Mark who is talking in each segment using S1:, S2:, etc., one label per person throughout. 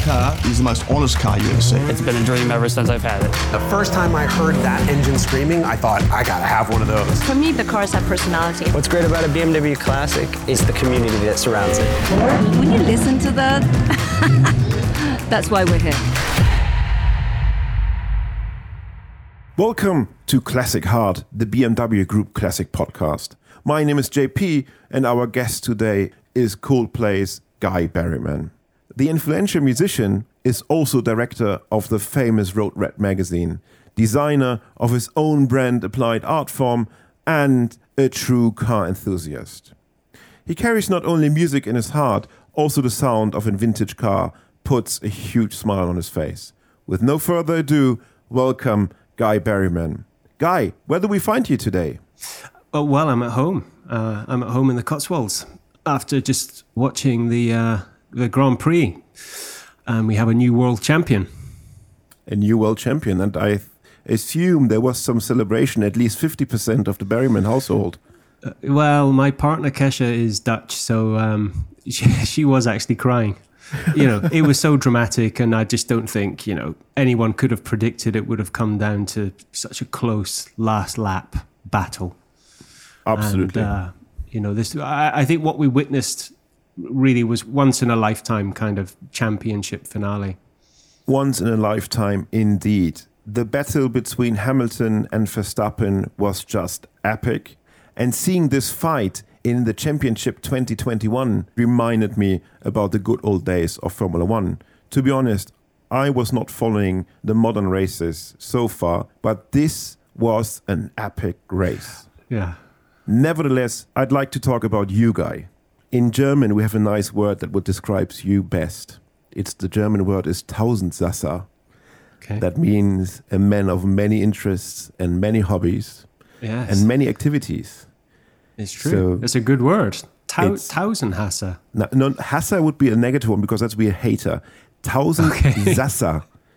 S1: car is the most honest car you ever see.
S2: It's been a dream ever since I've had it.
S3: The first time I heard that engine screaming, I thought, I gotta have one of those.
S4: For me, the cars have personality.
S5: What's great about a BMW Classic is the community that surrounds it.
S4: When you listen to that, that's why we're here.
S6: Welcome to Classic Heart, the BMW Group Classic podcast. My name is JP, and our guest today is Cool Coldplay's Guy Berryman. The influential musician is also director of the famous Road Rat magazine, designer of his own brand applied art form, and a true car enthusiast. He carries not only music in his heart, also the sound of a vintage car puts a huge smile on his face. With no further ado, welcome Guy Berryman. Guy, where do we find you today?
S7: Oh, well, I'm at home. Uh, I'm at home in the Cotswolds after just watching the uh, the Grand Prix, and we have a new world champion.
S6: A new world champion, and I assume there was some celebration. At least fifty percent of the Berryman household.
S7: Uh, well, my partner Kesha is Dutch, so um, she, she was actually crying. you know, it was so dramatic, and I just don't think you know anyone could have predicted it would have come down to such a close last lap battle.
S6: Absolutely.
S7: And, uh, you know, this. I, I think what we witnessed really was once in a lifetime kind of championship finale.
S6: Once in a lifetime, indeed. The battle between Hamilton and Verstappen was just epic, and seeing this fight in the Championship 2021 reminded me about the good old days of Formula One. To be honest, I was not following the modern races so far, but this was an epic race.
S7: Yeah.
S6: Nevertheless, I'd like to talk about you, Guy. In German, we have a nice word that would describes you best. It's the German word is Tausendsassa.
S7: Okay.
S6: That means a man of many interests and many hobbies
S7: yes.
S6: and many activities.
S7: It's true.
S6: So
S7: it's a good word. Tau-
S6: it's-
S7: Tausenhasser.
S6: No, no, Hasser would be a negative one because that's be a hater. Tausend
S7: Okay.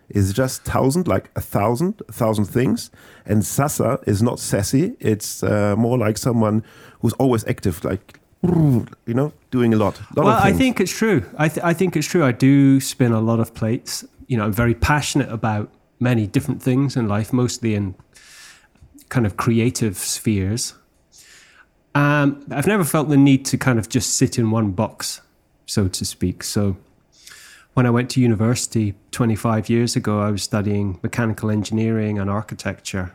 S6: Is just thousand, like a thousand, a thousand things. And Sassa is not sassy. It's uh, more like someone who's always active, like, you know, doing a lot. lot
S7: Well, I think it's true. I, th- I think it's true. I do spin a lot of plates. You know, I'm very passionate about many different things in life, mostly in kind of creative spheres. Um, I've never felt the need to kind of just sit in one box, so to speak. So when I went to university 25 years ago, I was studying mechanical engineering and architecture.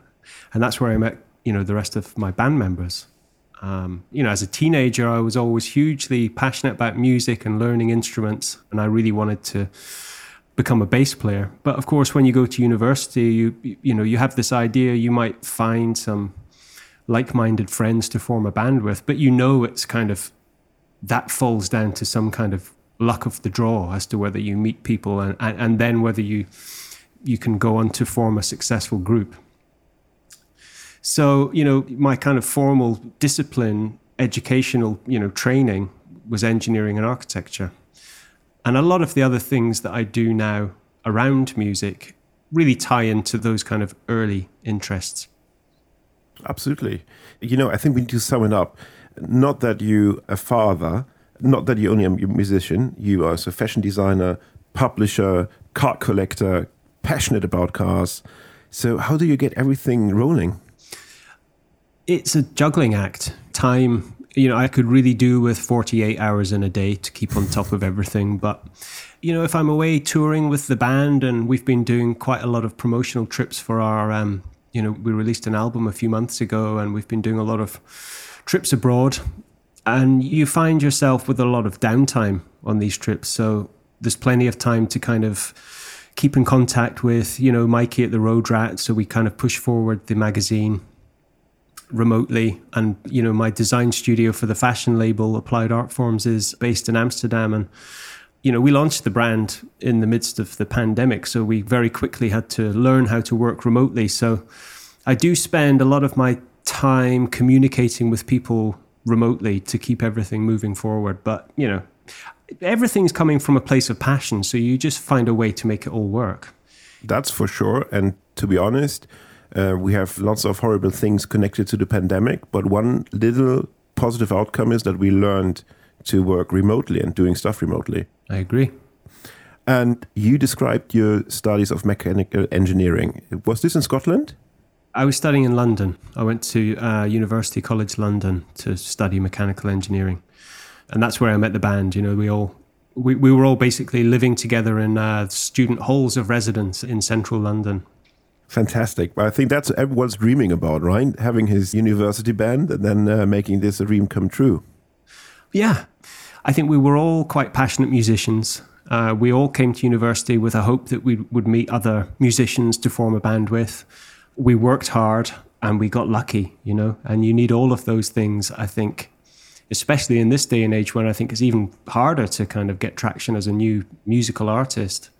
S7: And that's where I met, you know, the rest of my band members. Um, you know, as a teenager, I was always hugely passionate about music and learning instruments, and I really wanted to become a bass player. But of course, when you go to university, you you know, you have this idea you might find some like-minded friends to form a band with, but you know, it's kind of that falls down to some kind of luck of the draw as to whether you meet people and, and, and then whether you you can go on to form a successful group. So, you know, my kind of formal discipline, educational, you know, training was engineering and architecture. And a lot of the other things that I do now around music really tie into those kind of early interests.
S6: Absolutely. You know, I think we need to sum it up. Not that you a father, not that you're only a musician, you are a fashion designer, publisher, car collector, passionate about cars. So how do you get everything rolling?
S7: It's a juggling act. Time, you know, I could really do with 48 hours in a day to keep on top of everything. But, you know, if I'm away touring with the band and we've been doing quite a lot of promotional trips for our, um, you know, we released an album a few months ago and we've been doing a lot of trips abroad. And you find yourself with a lot of downtime on these trips. So there's plenty of time to kind of keep in contact with, you know, Mikey at the Road Rat. So we kind of push forward the magazine remotely. And you know my design studio for the fashion label applied art forms is based in amsterdam. And you know we launched the brand in the midst of the pandemic so we very quickly had to learn how to work remotely. So i do spend a lot of my time communicating with people remotely to keep everything moving forward. But you know everything's coming from a place of passion so you just find a way to make it all work.
S6: That's for sure. And to be honest, uh, we have lots of horrible things connected to the pandemic. But one little positive outcome is that we learned to work remotely and doing stuff remotely.
S7: i agree
S6: And you described your studies of mechanical engineering. Was this in Scotland?
S7: I was studying in London. I went to uh, University College London to study mechanical engineering, and that's where I met the band. You know, we all we, we were all basically living together in uh, student halls of residence in central London.
S6: Fantastic. But I think that's everyone's dreaming about, right? Having his university band and then uh, making this a dream come true.
S7: Yeah, I think we were all quite passionate musicians. Uh, we all came to university with a hope that we would meet other musicians to form a band with. We worked hard and we got lucky, you know, and you need all of those things, I think, especially in this day and age when I think it's even harder to kind of get traction as a new musical artist.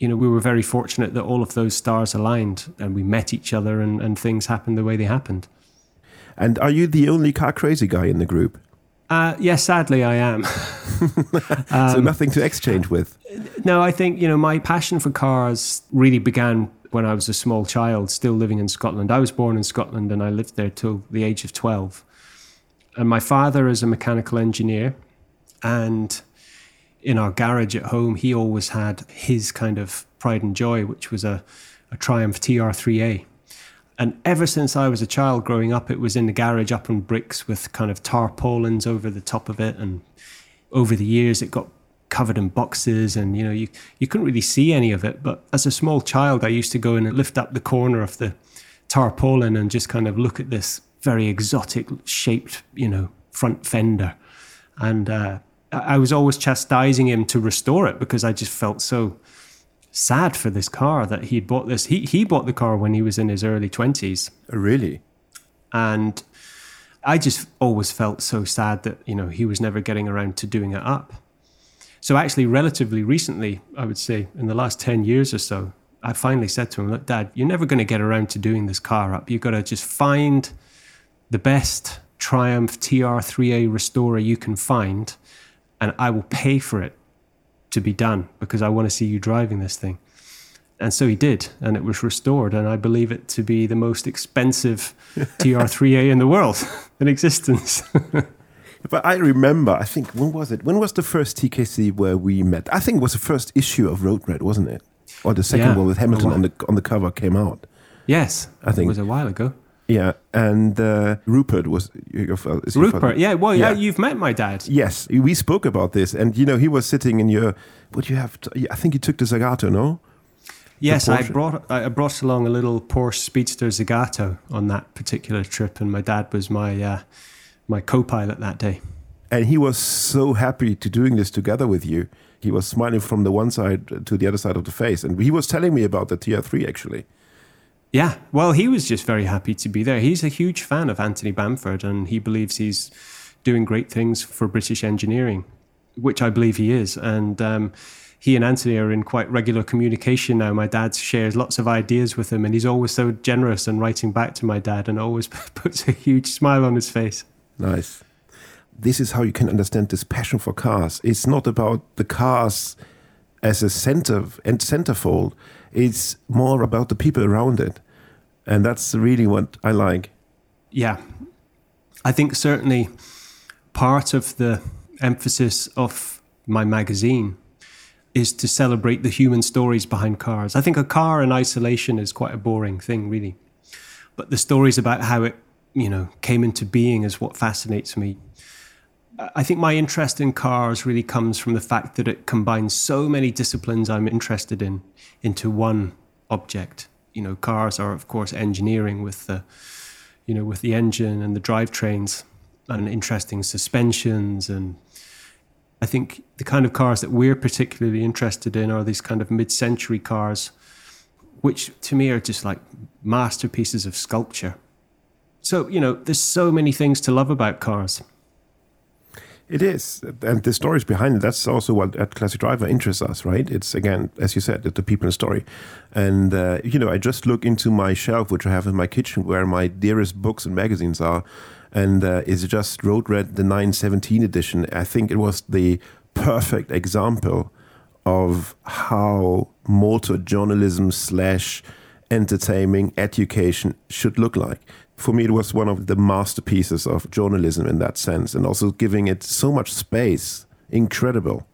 S7: You know, we were very fortunate that all of those stars aligned and we met each other and, and things happened the way they happened.
S6: And are you the only car crazy guy in the group?
S7: Uh, yes, sadly, I am.
S6: so nothing to exchange with.
S7: No, I think you know my passion for cars really began when I was a small child, still living in Scotland. I was born in Scotland and I lived there till the age of twelve. And my father is a mechanical engineer, and in our garage at home, he always had his kind of pride and joy, which was a, a Triumph TR3A. And ever since I was a child growing up, it was in the garage up on bricks with kind of tarpaulins over the top of it. And over the years, it got covered in boxes and, you know, you, you couldn't really see any of it. But as a small child, I used to go in and lift up the corner of the tarpaulin and just kind of look at this very exotic shaped, you know, front fender. And uh, I was always chastising him to restore it because I just felt so sad for this car that he'd bought this. He he bought the car when he was in his early twenties.
S6: Really?
S7: And I just always felt so sad that, you know, he was never getting around to doing it up. So actually relatively recently, I would say in the last 10 years or so, I finally said to him, Look, Dad, you're never going to get around to doing this car up. You've got to just find the best Triumph TR3A restorer you can find, and I will pay for it to be done because I want to see you driving this thing. And so he did, and it was restored. And I believe it to be the most expensive TR3A in the world in existence.
S6: but I remember, I think, when was it? When was the first TKC where we met? I think it was the first issue of Road Rat, wasn't it? Or the second
S7: Yeah.
S6: one with Hamilton on the on the cover came out.
S7: yes,
S6: I think-
S7: it was a while ago.
S6: Yeah, and uh, Rupert was your father. your
S7: Rupert,
S6: father?
S7: yeah, well, yeah. You've met my dad.
S6: Yes, we spoke about this, and you know he was sitting in your. Would you have? I think you took the Zagato, no?
S7: Yes, I brought I brought along a little Porsche Speedster Zagato on that particular trip, and my dad was my uh, my co-pilot that day.
S6: And he was so happy to doing this together with you. He was smiling from the one side to the other side of the face, and he was telling me about the TR3 actually.
S7: Yeah, well, he was just very happy to be there. He's a huge fan of Anthony Bamford, and he believes he's doing great things for British engineering, which I believe he is. And um, he and Anthony are in quite regular communication now. My dad shares lots of ideas with him, and he's always so generous and writing back to my dad, and always puts a huge smile on his face.
S6: Nice. This is how you can understand this passion for cars. It's not about the cars as a center and centerfold. It's more about the people around it, and that's really what I like.
S7: Yeah. I think certainly part of the emphasis of my magazine is to celebrate the human stories behind cars. I think a car in isolation is quite a boring thing, really. But the stories about how it, you know, came into being is what fascinates me. I think my interest in cars really comes from the fact that it combines so many disciplines I'm interested in into one object. You know, cars are of course engineering with the you know, with the engine and the drivetrains and interesting suspensions. And I think the kind of cars that we're particularly interested in are these kind of mid century cars, which to me are just like masterpieces of sculpture. So, you know, there's so many things to love about cars.
S6: It is, and the stories behind it. That's also what at Classic Driver interests us, right? It's again, as you said, the people and story. And uh, you know, I just look into my shelf, which I have in my kitchen, where my dearest books and magazines are, and uh, it's just Road Rat, the 917 edition. I think it was the perfect example of how motor journalism slash entertaining education should look like. For me, it was one of the masterpieces of journalism in that sense, and also giving it so much space. Incredible.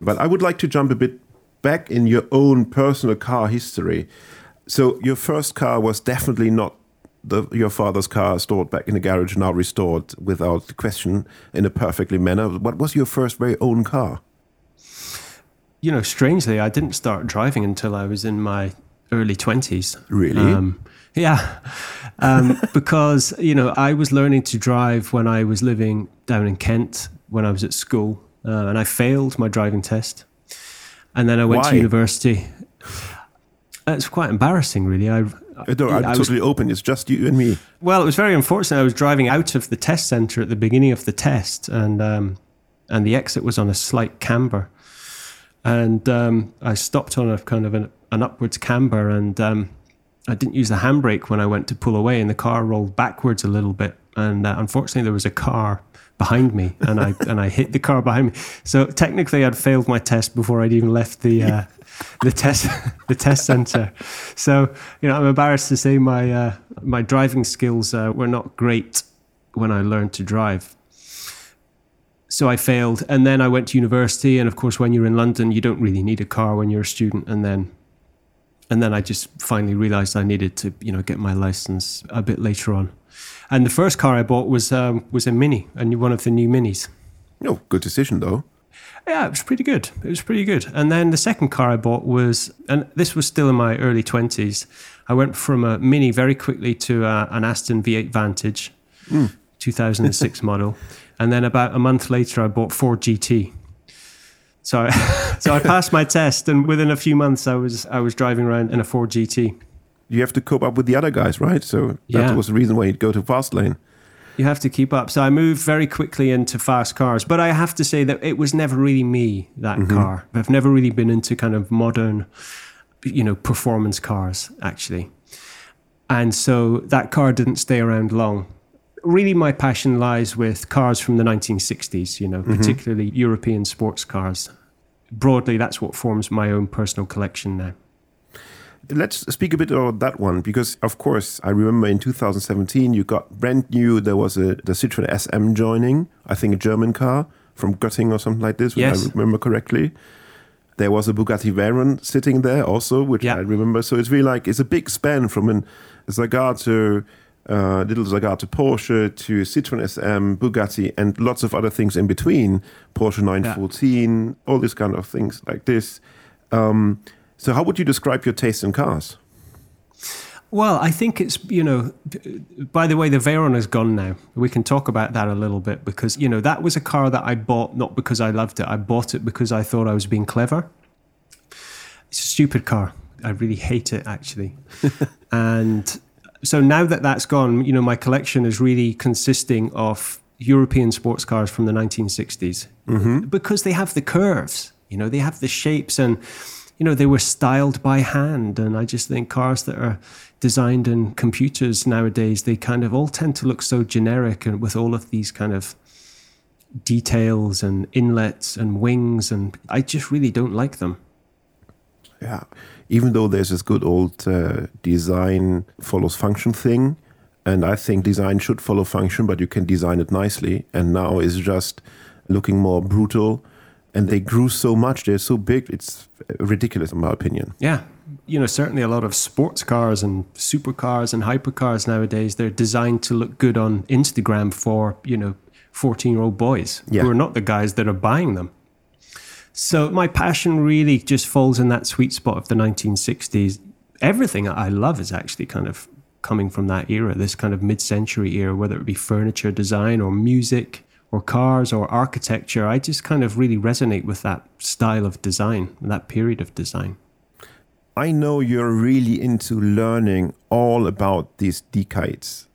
S6: But I would like to jump a bit back in your own personal car history. So your first car was definitely not the, your father's car stored back in the garage, now restored without question in a perfectly manner. What was your first very own car?
S7: You know, strangely, I didn't start driving until I was in my early 20s.
S6: Really?
S7: Um, yeah. Um, because, you know, I was learning to drive when I was living down in Kent when I was at school, uh, and I failed my driving test. And then I went
S6: Why?
S7: to university. It's quite embarrassing, really. I,
S6: I don't, I'm
S7: I was-
S6: totally open. It's just you and me.
S7: well, it was very unfortunate. I was driving out of the test center at the beginning of the test, and um, and the exit was on a slight camber, and um, I stopped on a kind of an, an upwards camber, and um, I didn't use the handbrake when I went to pull away, and the car rolled backwards a little bit, and uh, unfortunately there was a car behind me, and I and I hit the car behind me. So technically, I'd failed my test before I'd even left the. Uh, the test, the test center. So you know, I'm embarrassed to say my uh, my driving skills uh, were not great when I learned to drive. So I failed, and then I went to university. And of course, when you're in London, you don't really need a car when you're a student. And then, and then I just finally realized I needed to, you know, get my license a bit later on. And the first car I bought was um, was a Mini, a new one of the new Minis.
S6: No, good decision though.
S7: Yeah, it was pretty good. It was pretty good. And then the second car I bought was, and this was still in my early 20s. I went from a Mini very quickly to uh, an Aston V8 Vantage, 2006 model. And then about a month later, I bought Ford GT. So, I, so I passed my test, and within a few months, I was I was driving around in a Ford GT.
S6: You have to cope up with the other guys, right? So that
S7: Yeah.
S6: was the reason why you'd go to fast lane.
S7: You have to keep up. So I moved very quickly into fast cars, but I have to say that it was never really me that mm-hmm. car. I've never really been into kind of modern, you know, performance cars actually. And so that car didn't stay around long. Really, my passion lies with cars from the 1960s, you know, mm-hmm. particularly European sports cars. Broadly, that's what forms my own personal collection now.
S6: Let's speak a bit about that one because, of course, I remember in 2017 you got brand new. There was a the Citroen SM joining, I think a German car from Göttingen or something like this, if
S7: Yes.
S6: I remember correctly. There was a Bugatti Veyron sitting there also, which
S7: Yeah.
S6: I remember. So it's really like it's a big span from an, a Zagato, uh, little Zagato Porsche to Citroen SM, Bugatti, and lots of other things in between. Porsche 914, all these kind of things like this. Um, so, how would you describe your taste in cars?
S7: Well, I think it's, you know, by the way, the Veyron is gone now. We can talk about that a little bit because, you know, that was a car that I bought not because I loved it. I bought it because I thought I was being clever. It's a stupid car. I really hate it, actually. and so now that that's gone, you know, my collection is really consisting of European sports cars from the 1960s mm-hmm. because they have the curves, you know, they have the shapes and, you know, they were styled by hand. And I just think cars that are designed in computers nowadays, they kind of all tend to look so generic and with all of these kind of details and inlets and wings. And I just really don't like them.
S6: Yeah. Even though there's this good old uh, design follows function thing, and I think design should follow function, but you can design it nicely. And now it's just looking more brutal. And they grew so much, they're so big, it's ridiculous, in my opinion.
S7: Yeah. You know, certainly a lot of sports cars and supercars and hypercars nowadays, they're designed to look good on Instagram for, you know, 14 year old boys
S6: Yeah.
S7: who are not the guys that are buying them. So my passion really just falls in that sweet spot of the 1960s. Everything I love is actually kind of coming from that era, this kind of mid century era, whether it be furniture design or music or cars or architecture. I just kind of really resonate with that style of design that period of design.
S6: I know you're really into learning all about these decades.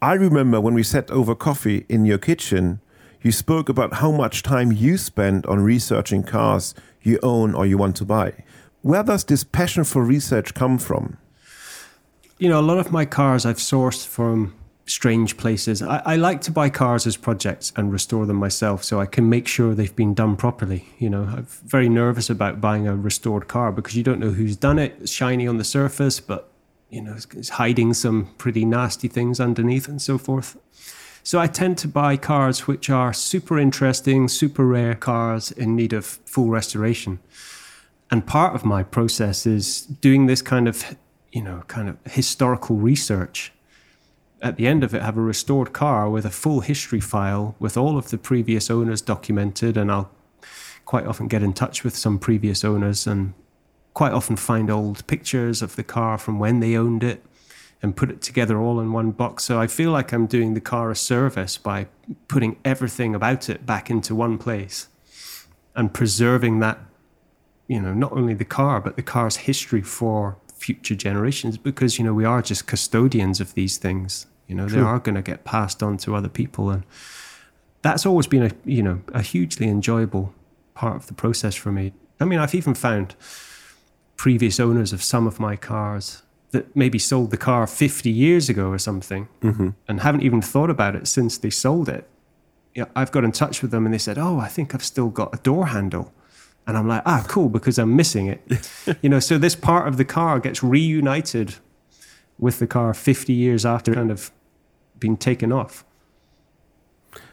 S6: I remember when we sat over coffee in your kitchen, you spoke about how much time you spend on researching cars you own or you want to buy. Where does this passion for research come from?
S7: You know, a lot of my cars I've sourced from strange places. I, I like to buy cars as projects and restore them myself so I can make sure they've been done properly. You know, I'm very nervous about buying a restored car because you don't know who's done it. It's shiny on the surface, but, you know, it's, it's hiding some pretty nasty things underneath and so forth. So I tend to buy cars which are super interesting, super rare cars in need of full restoration. And part of my process is doing this kind of, you know, kind of historical research. At the end of it, have a restored car with a full history file with all of the previous owners documented. And I'll quite often get in touch with some previous owners and quite often find old pictures of the car from when they owned it and put it together all in one box. So I feel like I'm doing the car a service by putting everything about it back into one place and preserving that, you know, not only the car, but the car's history for future generations because, you know, we are just custodians of these things. You know, they are going to get passed on to other people. And that's always been a, you know, a hugely enjoyable part of the process for me. I mean, I've even found previous owners of some of my cars that maybe sold the car 50 years ago or something and haven't even thought about it since they sold it. Yeah, I've got in touch with them and they said, "Oh, I think I've still got a door handle." And I'm like, "Ah, cool because I'm missing it." you know, so this part of the car gets reunited with the car 50 years after it kind of being taken off.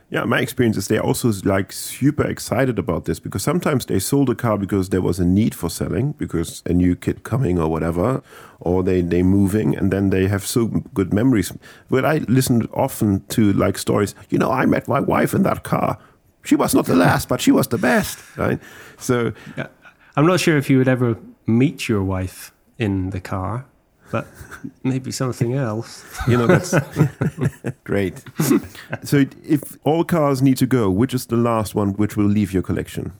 S6: Yeah, my experience is they're also like super excited about this because sometimes they sold a car because there was a need for selling because a new kid coming or whatever, or they they moving and then they have so good memories. But I listen often to like stories. You know, I met my wife in that car. She was not the last, but she was the best, right? So.
S7: I'm not sure if you would ever meet your wife in the car, but maybe something else.
S6: you know that's great. so if all cars need to go, which is the last one which will leave your collection?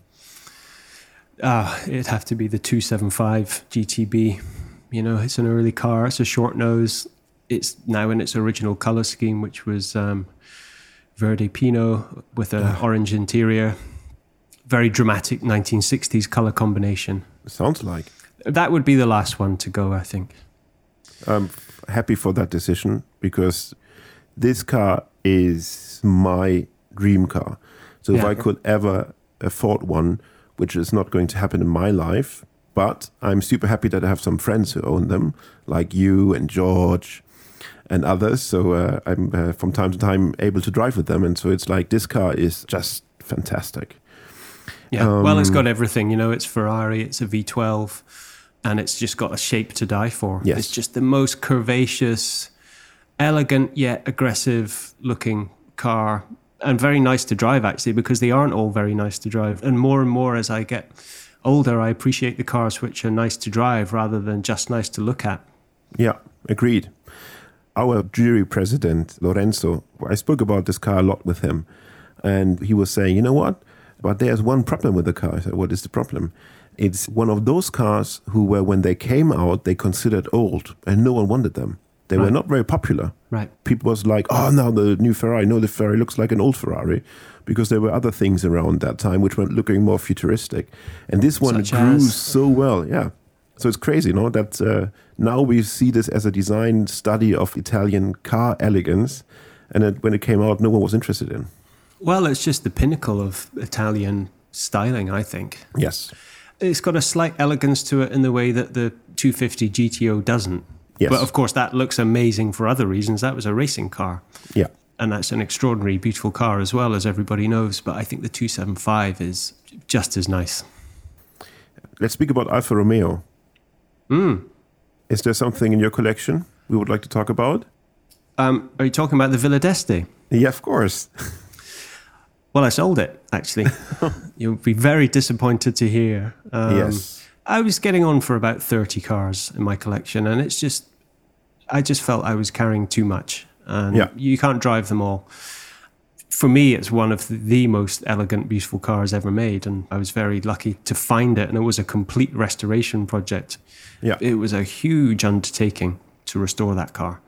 S7: Ah, it'd have to be the 275 GTB. You know, it's an early car. It's a short nose. It's now in its original color scheme, which was um, Verde Pino with an orange interior. Very dramatic 1960s color combination.
S6: Sounds like.
S7: That would be the last one to go, I think.
S6: I'm happy for that decision because this car is my dream car. So if I could ever afford one, which is not going to happen in my life, but I'm super happy that I have some friends who own them, like you and George and others. So uh, I'm uh, from time to time able to drive with them, and so it's like this car is just fantastic.
S7: Yeah. well, it's got everything. You know, it's Ferrari, it's a V12, and it's just got a shape to die for.
S6: Yes.
S7: It's just the most curvaceous, elegant yet aggressive looking car. And very nice to drive, actually, because they aren't all very nice to drive. And more and more as I get older, I appreciate the cars which are nice to drive rather than just nice to look at.
S6: Yeah, agreed. Our jury president, Lorenzo, I spoke about this car a lot with him. And he was saying, you know what? But there's one problem with the car. I said, what is the problem? It's one of those cars who were, when they came out, they considered old and no one wanted them. They were not very popular.
S7: Right.
S6: People was like, oh, now the new Ferrari. No, the Ferrari looks like an old Ferrari because there were other things around that time which were looking more futuristic. And this one
S7: Such
S6: grew
S7: as?
S6: so well. Yeah. So it's crazy, no? That uh, now we see this as a design study of Italian car elegance. And it, when it came out, no one was interested in.
S7: Well, it's just the pinnacle of Italian styling, I think.
S6: Yes.
S7: It's got a slight elegance to it in the way that the 250 GTO doesn't.
S6: Yes.
S7: But of course, that looks amazing for other reasons. That was a racing car.
S6: Yeah.
S7: And that's an extraordinary, beautiful car as well, as everybody knows. But I think the 275 is just as nice.
S6: Let's speak about Alfa Romeo. Is there something in your collection we would like to talk about?
S7: Um, are you talking about the Villa d'Este?
S6: Yeah, of course.
S7: Well, I sold it, actually. You'll be very disappointed to hear. Um,
S6: Yes.
S7: I was getting on for about 30 cars in my collection, and it's just, I just felt I was carrying too much. And
S6: Yeah.
S7: you can't drive them all. For me, it's one of the most elegant, beautiful cars ever made. And I was very lucky to find it. And it was a complete restoration project.
S6: Yeah.
S7: It was a huge undertaking to restore that car.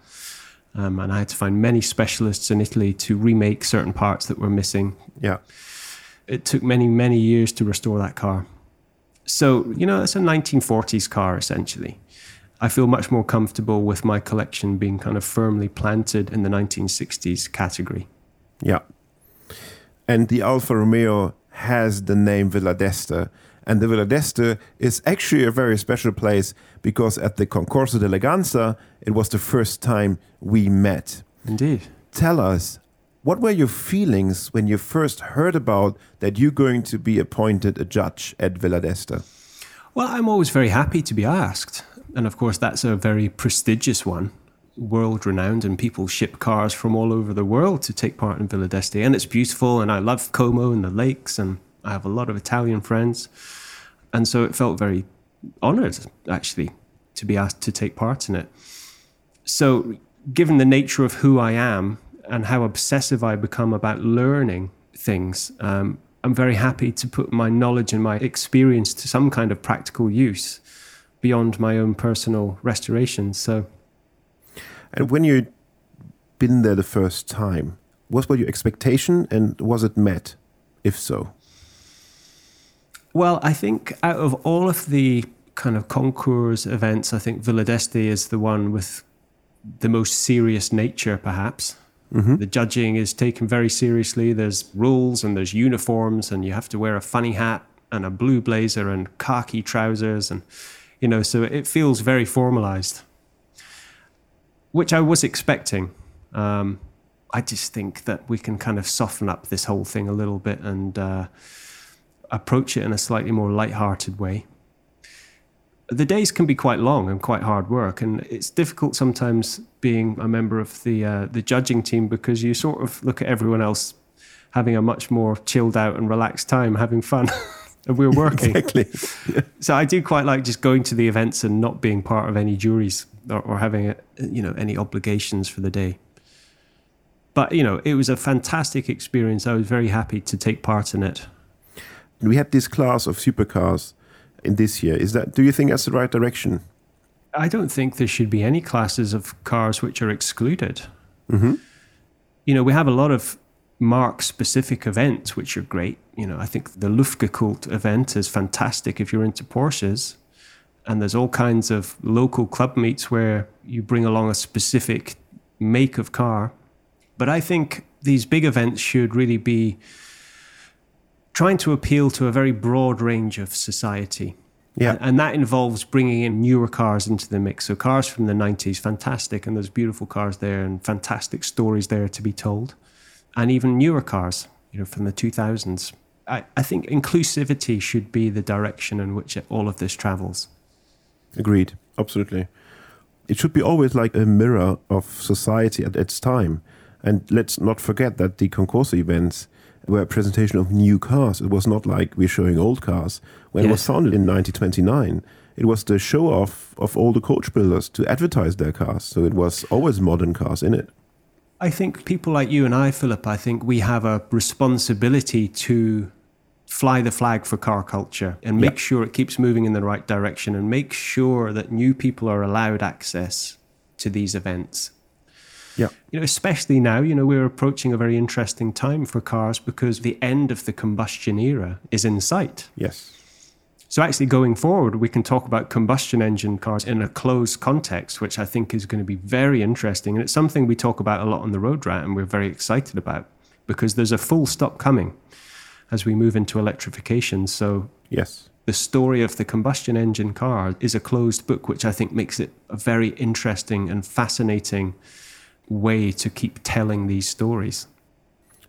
S7: Um, and I had to find many specialists in Italy to remake certain parts that were missing.
S6: Yeah.
S7: It took many, many years to restore that car. So, you know, it's a 1940s car essentially. I feel much more comfortable with my collection being kind of firmly planted in the 1960s category.
S6: Yeah. And the Alfa Romeo has the name Villa d'Este. And the Villa d'Este is actually a very special place because at the Concorso d'Eleganza, it was the first time we met.
S7: Indeed.
S6: Tell us, what were your feelings when you first heard about that you're going to be appointed a judge at Villa d'Este?
S7: Well, I'm always very happy to be asked. And of course, that's a very prestigious one, world renowned, and people ship cars from all over the world to take part in Villa d'Este. And it's beautiful, and I love Como and the lakes, and I have a lot of Italian friends. And so it felt very honored, actually, to be asked to take part in it. So, given the nature of who I am and how obsessive I become about learning things, um, I'm very happy to put my knowledge and my experience to some kind of practical use beyond my own personal restoration. So,
S6: And when you'd been there the first time, what were your expectation and was it met? If so,
S7: well, I think out of all of the kind of concours events, I think Villa d'Este is the one with the most serious nature, perhaps. The judging is taken very seriously. There's rules and there's uniforms, and you have to wear a funny hat and a blue blazer and khaki trousers, and you know, so it feels very formalized, which I was expecting. Um, I just think that we can kind of soften up this whole thing a little bit and uh, approach it in a slightly more light-hearted way the days can be quite long and quite hard work, and it's difficult sometimes being a member of the uh, the judging team because you sort of look at everyone else having a much more chilled out and relaxed time, having fun, and we're working.
S6: exactly.
S7: So I do quite like just going to the events and not being part of any juries or, or having uh, you know any obligations for the day. But you know, it was a fantastic experience. I was very happy to take part in it.
S6: We had this class of supercars in this year. Is that? Do you think that's the right direction?
S7: I don't think there should be any classes of cars which are excluded. Mm-hmm. You know, we have a lot of mark specific events which are great. You know, I think the Luftgekühlt event is fantastic if you're into Porsches. And there's all kinds of local club meets where you bring along a specific make of car. But I think these big events should really be trying to appeal to a very broad range of society.
S6: Yeah.
S7: And, and that involves bringing in newer cars into the mix. So cars from the 90s, fantastic, and there's beautiful cars there and fantastic stories there to be told. And even newer cars, you know, from the 2000s. I, I think inclusivity should be the direction in which all of this travels.
S6: Agreed. Absolutely. It should be always like a mirror of society at its time. And let's not forget that the Concours events were a presentation of new cars. It was not like we're showing old cars. When it was founded in 1929, it was the show off of all the coach builders to advertise their cars. So it was always modern cars in it.
S7: I think people like you and I, Philip, I think we have a responsibility to fly the flag for car culture and make
S6: Yeah.
S7: sure it keeps moving in the right direction and make sure that new people are allowed access to these events.
S6: Yeah.
S7: You know, especially now, you know, we're approaching a very interesting time for cars because the end of the combustion era is in sight.
S6: Yes.
S7: So actually going forward, we can talk about combustion engine cars in a closed context, which I think is going to be very interesting. And it's something we talk about a lot on the road rat and we're very excited about because there's a full stop coming as we move into electrification. So
S6: Yes.
S7: the story of the combustion engine car is a closed book, which I think makes it a very interesting and fascinating way to keep telling these stories.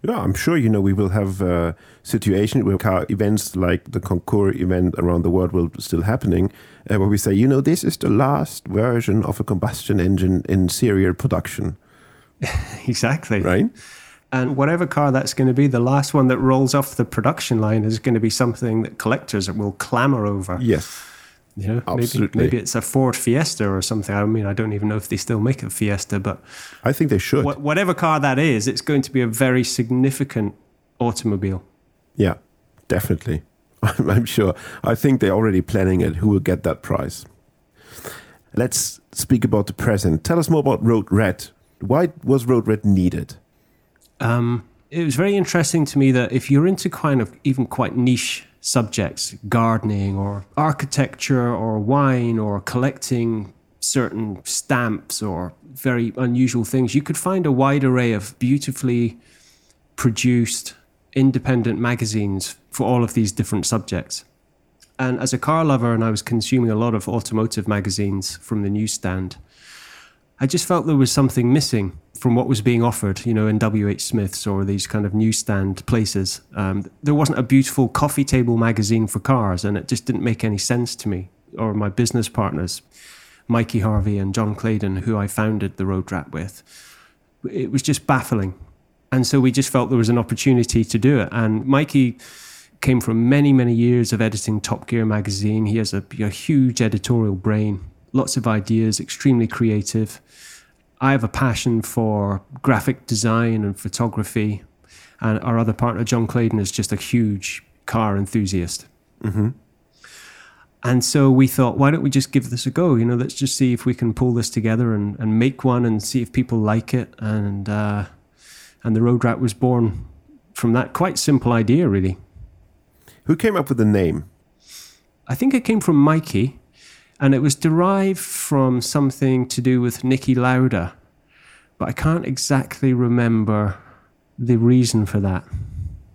S6: Yeah, I'm sure you know we will have a situation where car events like the Concours event around the world will still happening, uh, where we say, you know, this is the last version of a combustion engine in serial production,
S7: Exactly.
S6: right?
S7: And whatever car that's going to be, the last one that rolls off the production line is going to be something that collectors will clamor over.
S6: Yes.
S7: You know,
S6: Absolutely.
S7: maybe, maybe it's a Ford Fiesta or something. I mean, I don't even know if they still make a Fiesta, but
S6: I think they should.
S7: wha- whatever car that is, it's going to be a very significant automobile.
S6: Yeah, definitely. I'm, I'm sure. I think they're already planning it. Who will get that prize? Let's speak about the present. Tell us more about Road Rat. Why was Road Rat needed?
S7: Um, it was very interesting to me that if you're into kind of even quite niche subjects, gardening or architecture or wine or collecting certain stamps or very unusual things, you could find a wide array of beautifully produced independent magazines for all of these different subjects. And as a car lover, and I was consuming a lot of automotive magazines from the newsstand, I just felt there was something missing from what was being offered, you know, in WH Smith's or these kind of newsstand places. Um, there wasn't a beautiful coffee table magazine for cars, and it just didn't make any sense to me or my business partners, Mikey Harvey and John Claydon, who I founded the Road Rat with. It was just baffling. And so we just felt there was an opportunity to do it. And Mikey came from many, many years of editing Top Gear magazine. He has a, a huge editorial brain, lots of ideas, extremely creative. I have a passion for graphic design and photography. And our other partner, John Claydon, is just a huge car enthusiast.
S6: Mm-hmm.
S7: And so we thought, why don't we just give this a go? You know, let's just see if we can pull this together and, and make one and see if people like it. And uh, and the Road Rat was born from that quite simple idea, really.
S6: Who came up with the name?
S7: I think it came from Mikey, and it was derived from something to do with Niki Lauda, but I can't exactly remember the reason for that.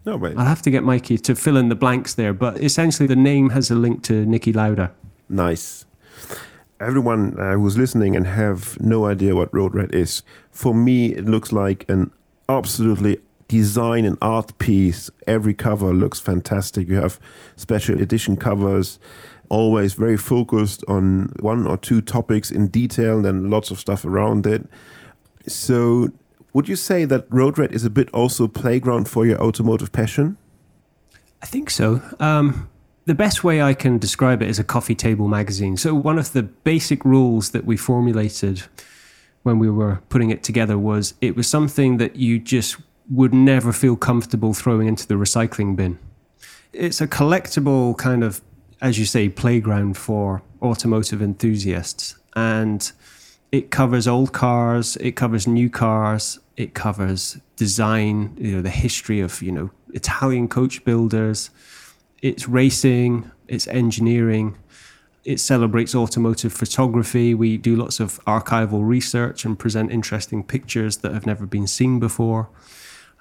S6: No, but
S7: I'll have to get Mikey to fill in the blanks there, but essentially the name has a link to Niki Lauda.
S6: nice. Everyone uh, who's listening and have no idea what Road Rat is, for me, it looks like an absolutely design and art piece. Every cover looks fantastic. You have special edition covers, always very focused on one or two topics in detail, and then lots of stuff around it. So, would you say that Road Rat is a bit also playground for your automotive passion?
S7: I think so. Um, the best way I can describe it is a coffee table magazine. So, one of the basic rules that we formulated when we were putting it together was it was something that you just would never feel comfortable throwing into the recycling bin. It's a collectible kind of, as you say, playground for automotive enthusiasts. And it covers old cars, it covers new cars, it covers design, you know, the history of, you know, Italian coach builders, it's racing, it's engineering, it celebrates automotive photography. We do lots of archival research and present interesting pictures that have never been seen before.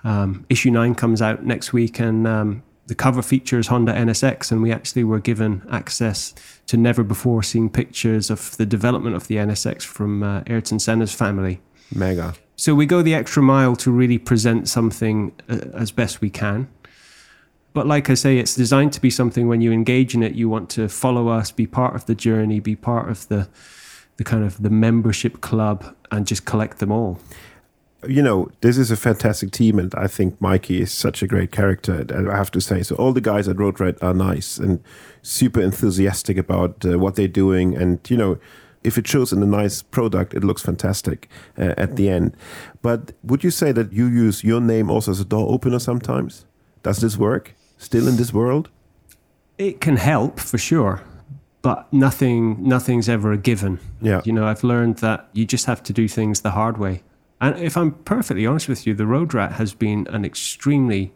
S7: Um, issue nine comes out next week, and um, the cover features Honda NSX, and we actually were given access to never before seen pictures of the development of the NSX from uh, Ayrton Senna's family.
S6: Mega.
S7: So we go the extra mile to really present something uh, as best we can. But like I say, it's designed to be something when you engage in it, you want to follow us, be part of the journey, be part of the the kind of the membership club, and just collect them all.
S6: You know, this is a fantastic team, and I think Mikey is such a great character. I have to say. So all the guys at Road Rat are nice and super enthusiastic about uh, what they're doing, and you know, if it shows in a nice product, it looks fantastic uh, at the end. But would you say that you use your name also as a door opener sometimes? Does this work still in this world?
S7: It can help for sure, but nothing nothing's ever a given.
S6: Yeah.
S7: You know, I've learned that you just have to do things the hard way. And if I'm perfectly honest with you, the Road Rat has been an extremely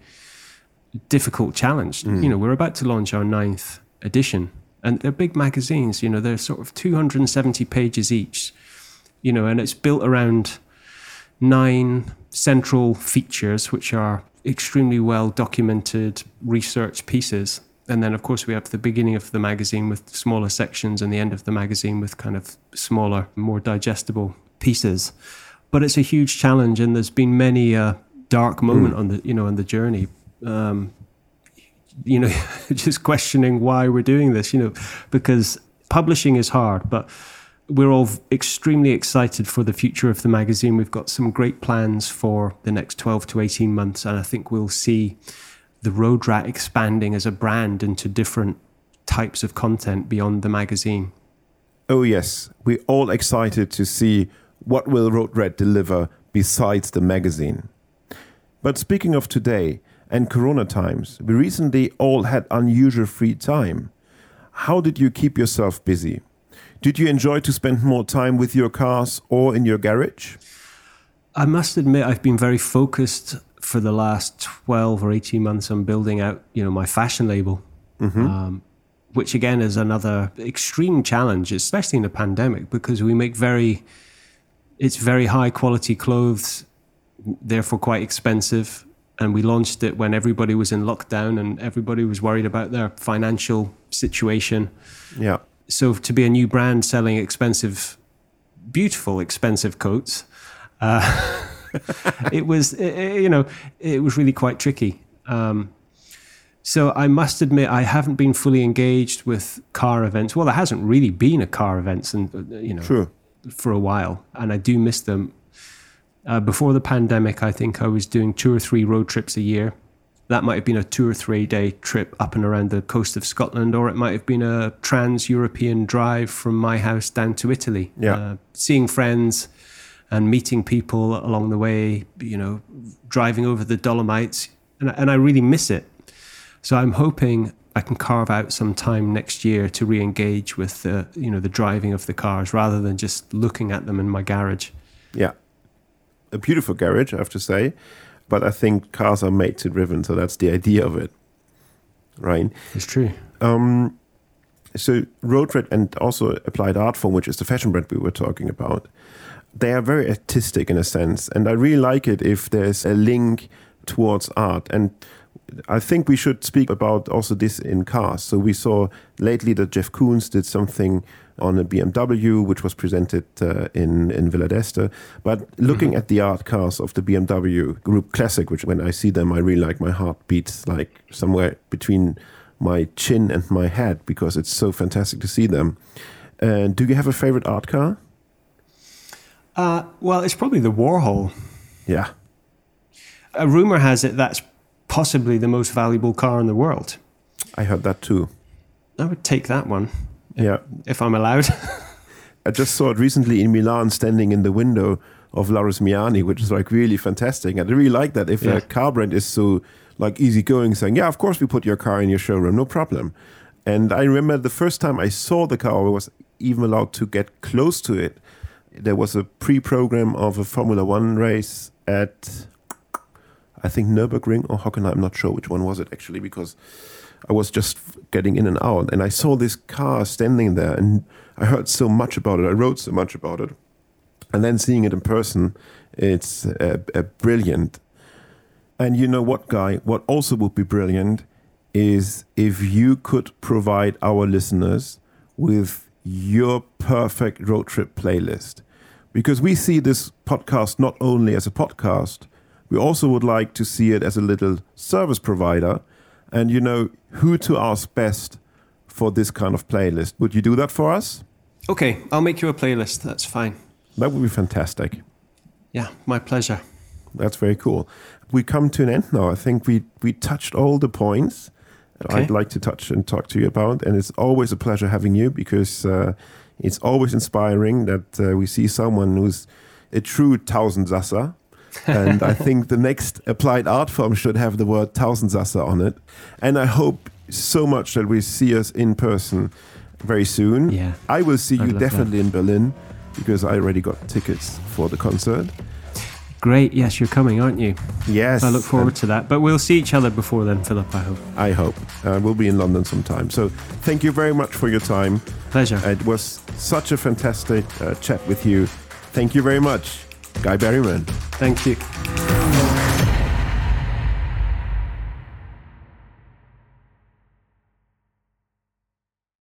S7: difficult challenge. Mm. You know, we're about to launch our ninth edition, and they're big magazines. You know, they're sort of 270 pages each. You know, and it's built around nine central features, which are extremely well documented research pieces. And then, of course, we have the beginning of the magazine with smaller sections and the end of the magazine with kind of smaller, more digestible pieces. But it's a huge challenge, and there's been many a dark moment on the you know on the journey. Um, you know, just questioning why we're doing this. You know, because publishing is hard, but we're all extremely excited for the future of the magazine. We've got some great plans for the next 12 to 18 months, and I think we'll see the Road Rat expanding as a brand into different types of content beyond the magazine.
S6: Oh yes, we're all excited to see what will Road Rat deliver besides the magazine. But speaking of today and Corona times, we recently all had unusual free time. How did you keep yourself busy? Did you enjoy to spend more time with your cars or in your garage?
S7: I must admit, I've been very focused for the last 12 or 18 months on building out, you know, my fashion label, um, which again is another extreme challenge, especially in a pandemic, because we make very, it's very high quality clothes, therefore quite expensive. And we launched it when everybody was in lockdown and everybody was worried about their financial situation
S6: Yeah.
S7: so to be a new brand selling expensive beautiful, expensive coats. Uh, it was, eh, you know, it was really quite tricky. Um, so I must admit, I haven't been fully engaged with car events. Well, there hasn't really been a car events, and you know,
S6: True.
S7: For a while, and I do miss them. Uh, before the pandemic, I think I was doing two or three road trips a year. That might have been a two or three day trip up and around the coast of Scotland, or it might have been a trans European drive from my house down to Italy.
S6: Yeah.
S7: Uh, seeing friends and meeting people along the way, you know, driving over the Dolomites. And, and I really miss it. So I'm hoping I can carve out some time next year to re-engage with the, you know, the driving of the cars rather than just looking at them in my garage.
S6: Yeah. A beautiful garage, I have to say. But I think cars are made to driven, so that's the idea of it. Right.
S7: It's true.
S6: Um, so Road Rat and also Applied Art Form, which is the fashion brand we were talking about, they are very artistic in a sense. And I really like it if there's a link towards art. And I think we should speak about also this in cars. So we saw lately that Jeff Koons did something on a BMW, which was presented uh, in in Villa d'Este. But looking at the art cars of the BMW Group Classic, which when I see them, I really like my heart beats like somewhere between my chin and my head because it's so fantastic to see them. Uh, do you have a favorite art car?
S7: Uh, well, it's probably the Warhol.
S6: Yeah,
S7: A rumor has it that's possibly the most valuable car in the world.
S6: I heard that too.
S7: I would take that one
S6: Yeah,
S7: if I'm allowed.
S6: I just saw it recently in Milan, standing in the window of Larusmiani, which is like really fantastic. And I really like that. If
S7: Yeah.
S6: a car brand is so like easygoing, saying, "Yeah, of course we put your car in your showroom, no problem." And I remember the first time I saw the car, I was even allowed to get close to it. There was a pre-program of a Formula One race at, I think Nurburgring or Hockenheim. I'm not sure which one was it actually because I was just getting in and out, and I saw this car standing there, and I heard so much about it. I wrote so much about it, and then seeing it in person, it's brilliant. And you know what, guy? What also would be brilliant is if you could provide our listeners with your perfect road trip playlist. Because we see this podcast not only as a podcast, we also would like to see it as a little service provider and you know who to ask best for this kind of playlist. Would you do that for us?
S7: okay, I'll make you a playlist. That's fine.
S6: That would be fantastic.
S7: Yeah, my pleasure.
S6: That's very cool. We come to an end now. I think we we touched all the points that
S7: Okay.
S6: I'd like to touch and talk to you about, and it's always a pleasure having you because uh, it's always inspiring that uh, we see someone who's a true Tausendsassa. And I think the next applied art form should have the word Tausendsassa on it. And I hope so much that we see us in person very soon.
S7: Yeah.
S6: I will see
S7: I'd
S6: you
S7: love that.
S6: definitely in Berlin because I already got tickets for the concert.
S7: Great. Yes, you're coming, aren't you?
S6: Yes.
S7: I look forward to that. But we'll see each other before then, Philip, I hope.
S6: I hope. Uh, we'll be in London sometime. So thank you very much for your time.
S7: Pleasure.
S6: It was such a fantastic uh, chat with you. Thank you very much, Guy Berryman.
S7: Thank you.